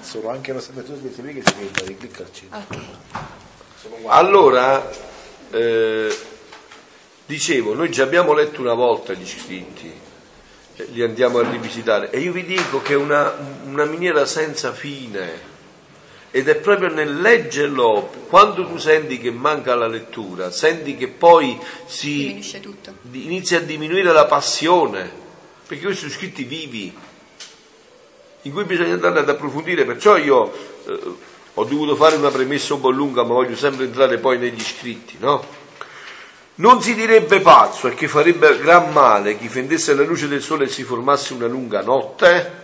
Sono anche lo osservatore di TV che si mette di cliccarci. Allora, eh, dicevo, noi già abbiamo letto una volta gli scritti, eh, li andiamo a rivisitare e io vi dico che è una, una miniera senza fine ed è proprio nel leggerlo, quando tu senti che manca la lettura, senti che poi si inizia a diminuire la passione, perché questi sono scritti vivi, in cui bisogna andare ad approfondire, perciò io eh, ho dovuto fare una premessa un po' lunga, ma voglio sempre entrare poi negli scritti, no? Non si direbbe pazzo e che farebbe gran male chi fendesse la luce del sole e si formasse una lunga notte?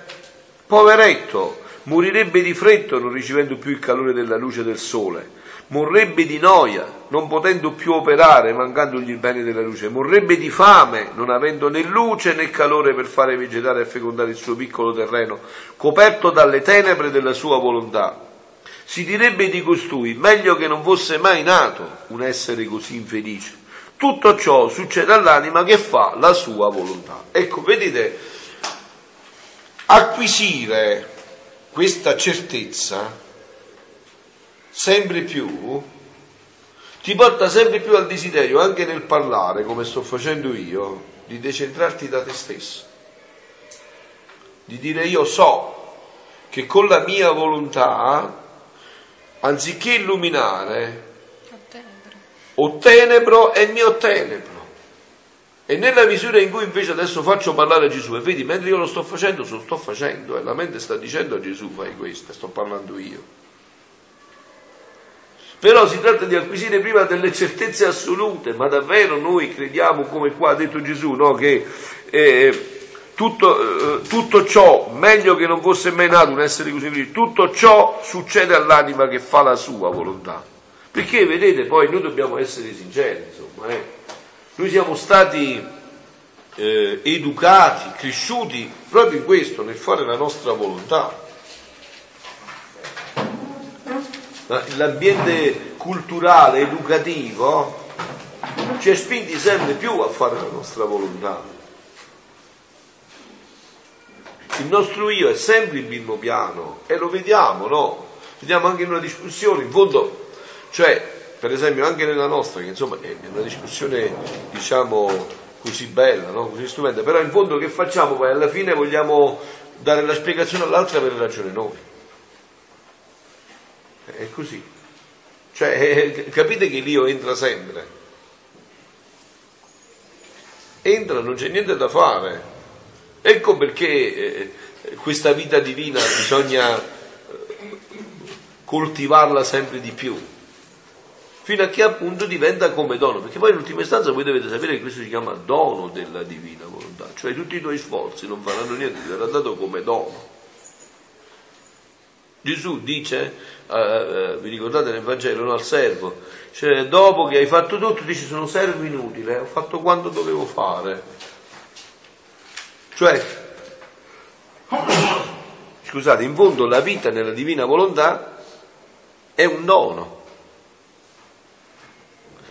Poveretto, morirebbe di freddo non ricevendo più il calore della luce del sole, morrebbe di noia non potendo più operare, mancandogli il bene della luce, morrebbe di fame non avendo né luce né calore per fare vegetare e fecondare il suo piccolo terreno, coperto dalle tenebre della sua volontà. Si direbbe di costui, meglio che non fosse mai nato un essere così infelice. Tutto ciò succede all'anima che fa la sua volontà. Ecco, vedete, acquisire questa certezza sempre più ti porta sempre più al desiderio, anche nel parlare, come sto facendo io, di decentrarti da te stesso, di dire io so che con la mia volontà, anziché illuminare, o tenebro e mi ottenebro. E nella misura in cui invece adesso faccio parlare a Gesù, e vedi, mentre io lo sto facendo, lo sto facendo, e la mente sta dicendo a Gesù fai questo, sto parlando io. Però si tratta di acquisire prima delle certezze assolute, ma davvero noi crediamo, come qua ha detto Gesù, no? che eh, tutto, eh, tutto, ciò, meglio che non fosse mai nato un essere così felice, tutto ciò succede all'anima che fa la sua volontà. Perché vedete, poi noi dobbiamo essere sinceri, insomma, eh? Noi siamo stati eh, educati, cresciuti proprio in questo, nel fare la nostra volontà. L'ambiente culturale, educativo, ci ha spinti sempre più a fare la nostra volontà. Il nostro io è sempre in primo piano e lo vediamo, no? Vediamo anche in una discussione, in fondo, cioè per esempio anche nella nostra, che insomma è una discussione diciamo così bella, no? così stupenda, però in fondo che facciamo poi? Alla fine vogliamo dare la spiegazione all'altra per ragione noi. È così. Cioè, eh, capite che l'io entra sempre. Entra, non c'è niente da fare. Ecco perché eh, questa vita divina bisogna eh, coltivarla sempre di più fino a che appunto diventa come dono, perché poi in ultima istanza voi dovete sapere che questo si chiama dono della divina volontà, cioè tutti i tuoi sforzi non faranno niente, ti verrà dato come dono. Gesù dice, eh, eh, vi ricordate nel Vangelo, no, al servo, cioè, dopo che hai fatto tutto, dice sono servo inutile, ho fatto quanto dovevo fare. Cioè, scusate, in fondo la vita nella divina volontà è un dono.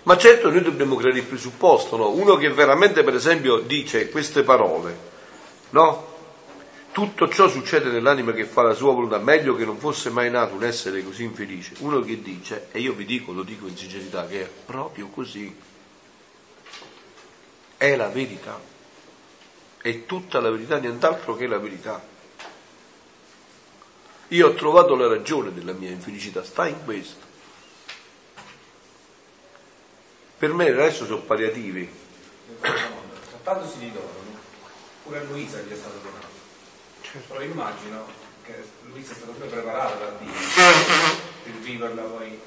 Ma certo noi dobbiamo creare il presupposto, no? Uno che veramente, per esempio, dice queste parole, no? Tutto ciò succede nell'anima che fa la sua volontà, meglio che non fosse mai nato un essere così infelice. Uno che dice, e io vi dico, lo dico in sincerità, che è proprio così. È la verità. È tutta la verità, nient'altro che la verità. Io ho trovato la ragione della mia infelicità, sta in questo. Per me adesso sono palliativi. Trattandosi di dono, pure a Luisa gli è stato donato. Però immagino che Luisa è stata pure preparata da Dio per viverla poi.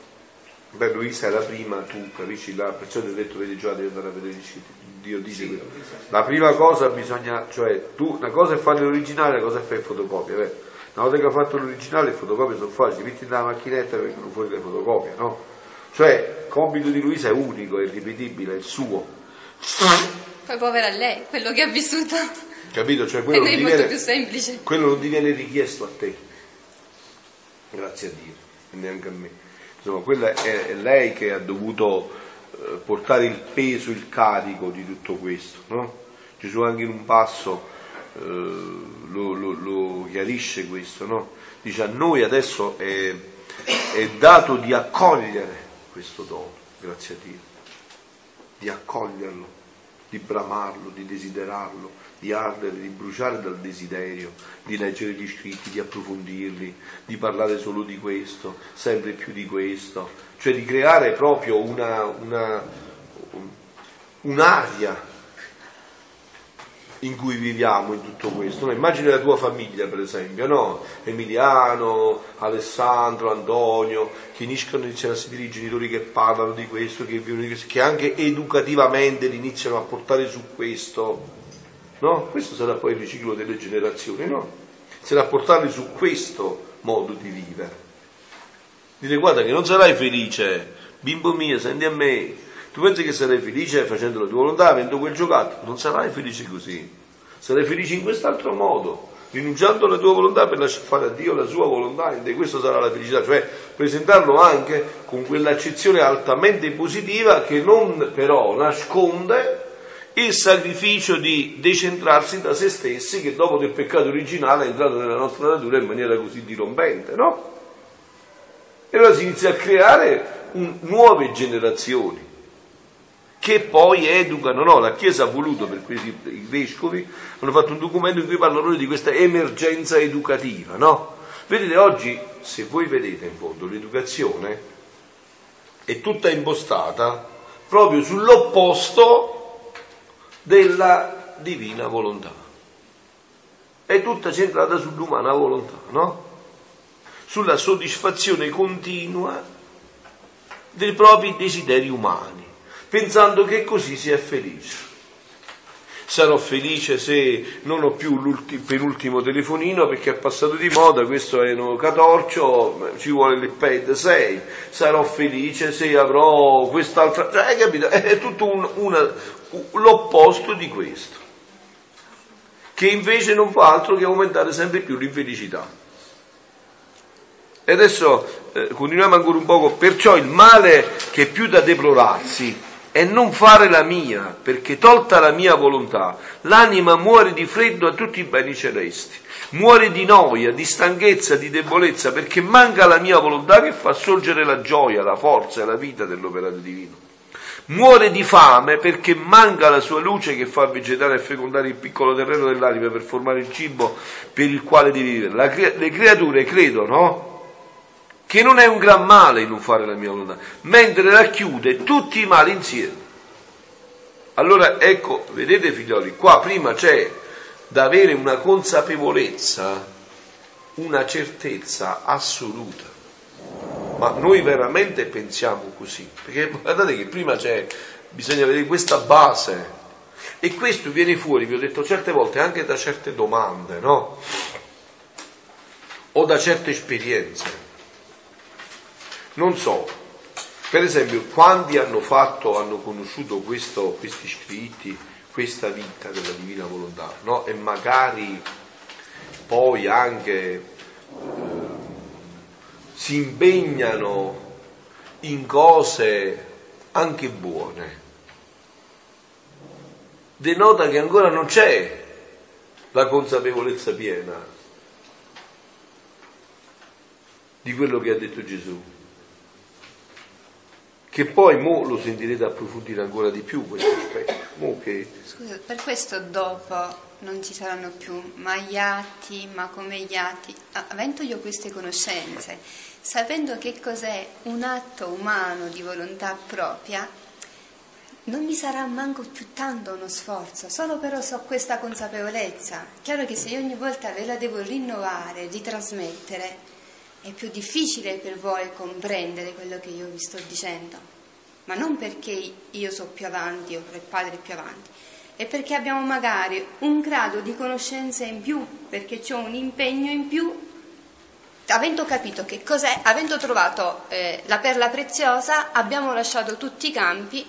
Beh, Luisa è la prima, tu capisci, là, perciò ti ho detto, vedi già devi andare a vedere Dio dice sì, La prima cosa bisogna, cioè, tu, una cosa è fare l'originale, una cosa è fare fotocopia, beh. Una volta che ho fatto l'originale, le fotocopie sono facili, metti nella macchinetta e vengono fuori le fotocopie, no? Cioè, il compito di Luisa è unico, è irripetibile, è il suo. Poi povera lei, quello che ha vissuto. Capito? Cioè, quello, non diviene, più semplice. quello non diviene richiesto a te. Grazie a Dio, e neanche a me. Insomma, quella è, è lei che ha dovuto eh, portare il peso, il carico di tutto questo. No? Gesù anche in un passo eh, lo, lo, lo, chiarisce questo, no? Dice a noi adesso è, è dato di accogliere questo dono, grazie a Dio, di accoglierlo, di bramarlo, di desiderarlo, di ardere, di bruciare dal desiderio, di leggere gli scritti, di approfondirli, di parlare solo di questo, sempre più di questo, cioè di creare proprio una, una, un'aria in cui viviamo in tutto questo. No? Immagini la tua famiglia, per esempio, no? Emiliano, Alessandro, Antonio, che iniziano, a sentire i genitori che parlano di questo, che vivono di questo, che anche educativamente iniziano a portare su questo. No? Questo sarà poi il riciclo delle generazioni, no? Sarà portarli su questo modo di vivere. Dite guarda che non sarai felice, bimbo mio, senti a me, tu pensi che sarai felice facendo la tua volontà, avendo quel giocattolo? Non sarai felice così. Sarai felice in quest'altro modo, rinunciando alla tua volontà per fare a Dio la sua volontà, e questa sarà la felicità, cioè presentarlo anche con quell'accezione altamente positiva che non però nasconde il sacrificio di decentrarsi da se stessi che dopo del peccato originale è entrato nella nostra natura in maniera così dirompente, no? E allora si inizia a creare un, nuove generazioni che poi educano, no, la Chiesa ha voluto per questi i vescovi, hanno fatto un documento in cui parlano di questa emergenza educativa, no? Vedete, oggi, se voi vedete in fondo, l'educazione è tutta impostata proprio sull'opposto della divina volontà. È tutta centrata sull'umana volontà, no? Sulla soddisfazione continua dei propri desideri umani pensando che così si è felice. Sarò felice se non ho più il penultimo telefonino perché è passato di moda, questo è un catorcio, ci vuole l'iPad 6. Sarò felice se avrò quest'altra... Cioè, hai capito? È tutto un, una, l'opposto di questo, che invece non fa altro che aumentare sempre più l'infelicità. E adesso eh, continuiamo ancora un poco, perciò il male che più da deplorarsi e non fare la mia, perché tolta la mia volontà, l'anima muore di freddo a tutti i beni celesti, muore di noia, di stanchezza, di debolezza, perché manca la mia volontà che fa sorgere la gioia, la forza e la vita dell'operato divino. Muore di fame perché manca la sua luce che fa vegetare e fecondare il piccolo terreno dell'anima per formare il cibo per il quale devi vivere. La, le creature credono che non è un gran male non fare la mia volontà, mentre racchiude tutti i mali insieme. Allora ecco, vedete figlioli, qua prima c'è da avere una consapevolezza, una certezza assoluta. Ma noi veramente pensiamo così, perché guardate che prima c'è, bisogna vedere questa base e questo viene fuori, vi ho detto certe volte, anche da certe domande, no? O da certe esperienze. Non so, per esempio, quanti hanno fatto, hanno conosciuto questo, questi scritti, questa vita della divina volontà, no? E magari poi anche eh, si impegnano in cose anche buone. Denota che ancora non c'è la consapevolezza piena di quello che ha detto Gesù che poi mo lo sentirete approfondire ancora di più questo aspetto. Che... Scusa, per questo dopo non ci saranno più gli atti, ma come gli atti, avendo io queste conoscenze, sapendo che cos'è un atto umano di volontà propria, non mi sarà manco più tanto uno sforzo, solo però so questa consapevolezza. Chiaro che se io ogni volta ve la devo rinnovare, ritrasmettere, è più difficile per voi comprendere quello che io vi sto dicendo, ma non perché io so più avanti o il padre è più avanti, è perché abbiamo magari un grado di conoscenza in più, perché c'è un impegno in più. Avendo capito che cos'è, avendo trovato eh, la perla preziosa, abbiamo lasciato tutti i campi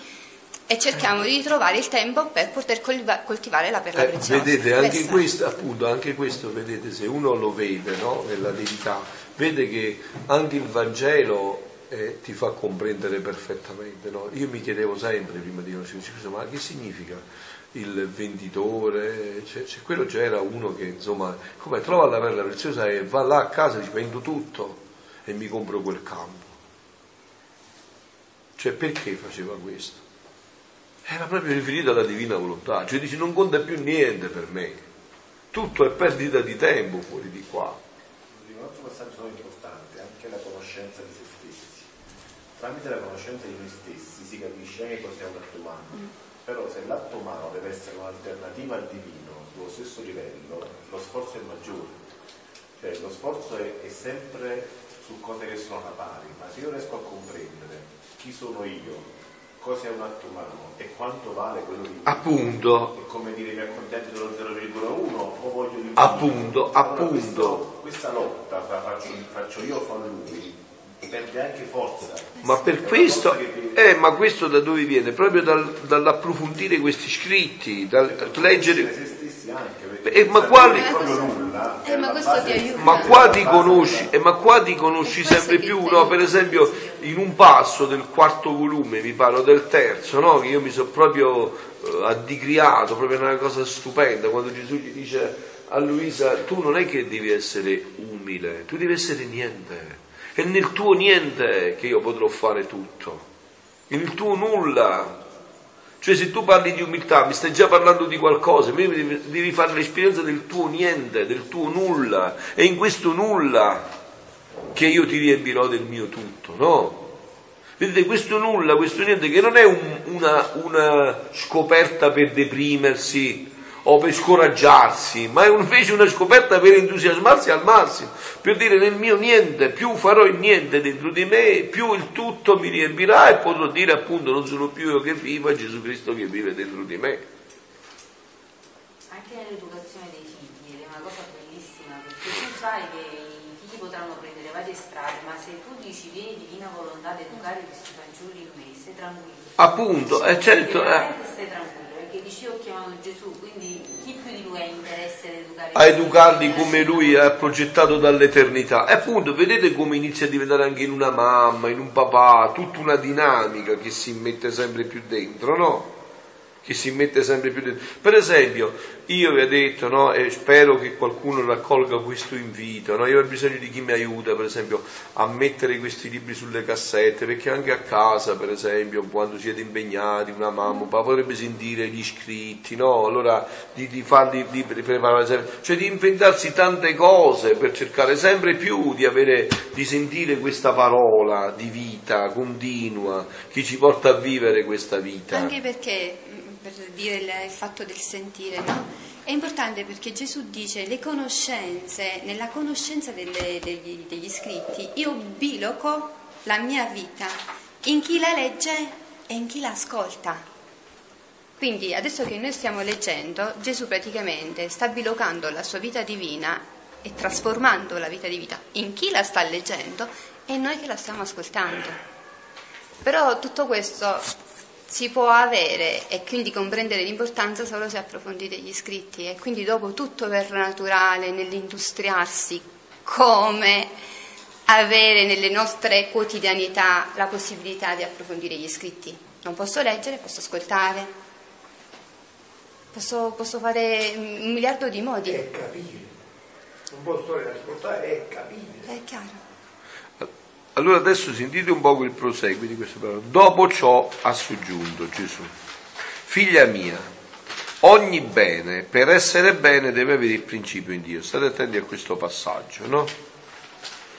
e cerchiamo di trovare il tempo per poter coltivare la perla eh, preziosa. Vedete, anche questo, appunto, anche questo, vedete, se uno lo vede no, nella verità, vede che anche il Vangelo eh, ti fa comprendere perfettamente. No? Io mi chiedevo sempre prima di conoscere ma che significa il venditore, cioè, cioè, quello già era uno che insomma, come trova la perla preziosa e va là a casa ci vendo tutto e mi compro quel campo. Cioè perché faceva questo? Era proprio riferito alla divina volontà, cioè dice non conta più niente per me, tutto è perdita di tempo fuori di qua. Passaggio importante è anche la conoscenza di se stessi. Tramite la conoscenza di noi stessi si capisce anche cos'è un atto umano però se l'atto umano deve essere un'alternativa al divino sullo stesso livello, lo sforzo è maggiore. Cioè lo sforzo è, è sempre su cose che sono alla pari, ma se io riesco a comprendere chi sono io, cosa è un atto umano e quanto vale quello di appunto è come dire mi accontento dello 0,1 o voglio l'infinito appunto allora, appunto questo, questa lotta fra faccio, faccio io o fa lui perde anche forza. Ma per questo, eh, ma questo da dove viene? Proprio dal, dall'approfondire questi scritti, dal leggere. Eh, ma, quali, eh, ma, ma qua ti conosci, eh, ma qua ti conosci sempre più, no? Per esempio, in un passo del quarto volume, vi parlo del terzo, no? Che io mi sono proprio eh, addicriato, proprio una cosa stupenda, quando Gesù gli dice a Luisa, tu non è che devi essere umile, tu devi essere niente è nel tuo niente che io potrò fare tutto, nel tuo nulla. Cioè se tu parli di umiltà mi stai già parlando di qualcosa, devi, fare l'esperienza del tuo niente, del tuo nulla. È in questo nulla che io ti riempirò del mio tutto, no? Vedete, questo nulla, questo niente, che non è un, una, una scoperta per deprimersi, o per scoraggiarsi, ma è invece una scoperta per entusiasmarsi al massimo, per dire nel mio niente, più farò il niente dentro di me, più il tutto mi riempirà e potrò dire appunto non sono più io che vivo, è Gesù Cristo che vive dentro di me. Anche nell'educazione dei figli è una cosa bellissima, perché tu sai che i figli potranno prendere strade, ma se tu dici vieni divina volontà ad educare questi fanciulli in me, stai tranquillo. Appunto, è certo. Eh. Stai tranquillo perché dice ho chiamato Gesù, quindi chi più di lui ha interesse ad educare a educarli come lui ha progettato dall'eternità. E appunto, vedete come inizia a diventare anche in una mamma, in un papà, tutta una dinamica che si mette sempre più dentro, no? che si mette sempre più dentro. Per esempio, io vi ho detto, no, e spero che qualcuno raccolga questo invito, no? io ho bisogno di chi mi aiuta, per esempio, a mettere questi libri sulle cassette, perché anche a casa, per esempio, quando siete impegnati, una mamma, un papà potrebbe sentire gli iscritti, no? allora di, di farli di preparare, cioè di inventarsi tante cose per cercare sempre più di, avere, di sentire questa parola di vita continua che ci porta a vivere questa vita. Anche perché per dire il, fatto del sentire, no? È importante perché Gesù dice le conoscenze, nella conoscenza delle, degli, degli scritti, io biloco la mia vita in chi la legge e in chi la ascolta. Quindi adesso che noi stiamo leggendo, Gesù praticamente sta bilocando la sua vita divina e trasformando la vita di vita in chi la sta leggendo e noi che la stiamo ascoltando. Però tutto questo si può avere e quindi comprendere l'importanza solo se approfondite gli scritti e quindi dopo tutto verrà naturale nell'industriarsi come avere nelle nostre quotidianità la possibilità di approfondire gli scritti. Non posso leggere, posso ascoltare, posso, posso fare un miliardo di modi. È capire, non posso ascoltare, è capire. È chiaro. Allora adesso sentite un po' il proseguo di questo parole. Dopo ciò ha soggiunto Gesù. Figlia mia, ogni bene per essere bene deve avere il principio in Dio. State attenti a questo passaggio, no?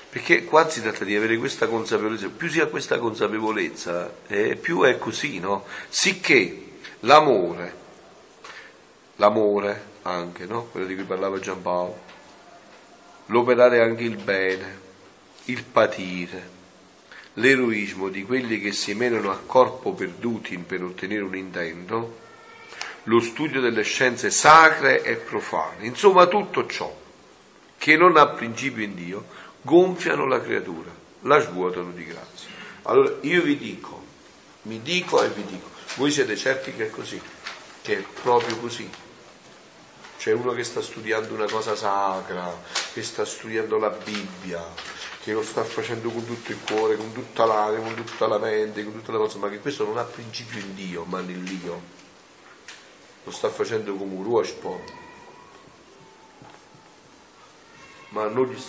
Perché qua si tratta di avere questa consapevolezza, più si ha questa consapevolezza, eh, più è così, no? Sicché l'amore, l'amore anche, no? Quello di cui parlava Giampaolo, l'operare anche il bene, il patire, l'eroismo di quelli che si menano a corpo perduti per ottenere un intento, lo studio delle scienze sacre e profane, insomma tutto ciò che non ha principio in Dio, gonfiano la creatura, la svuotano di grazia. Allora io vi dico, mi dico e vi dico, voi siete certi che è così, che è proprio così. C'è uno che sta studiando una cosa sacra, che sta studiando la Bibbia, che lo sta facendo con tutto il cuore, con tutta l'anima, con tutta la mente, con tutta la forza, ma che questo non ha principio in Dio, ma nell'io. lo sta facendo come un ruospon, ma non gli sta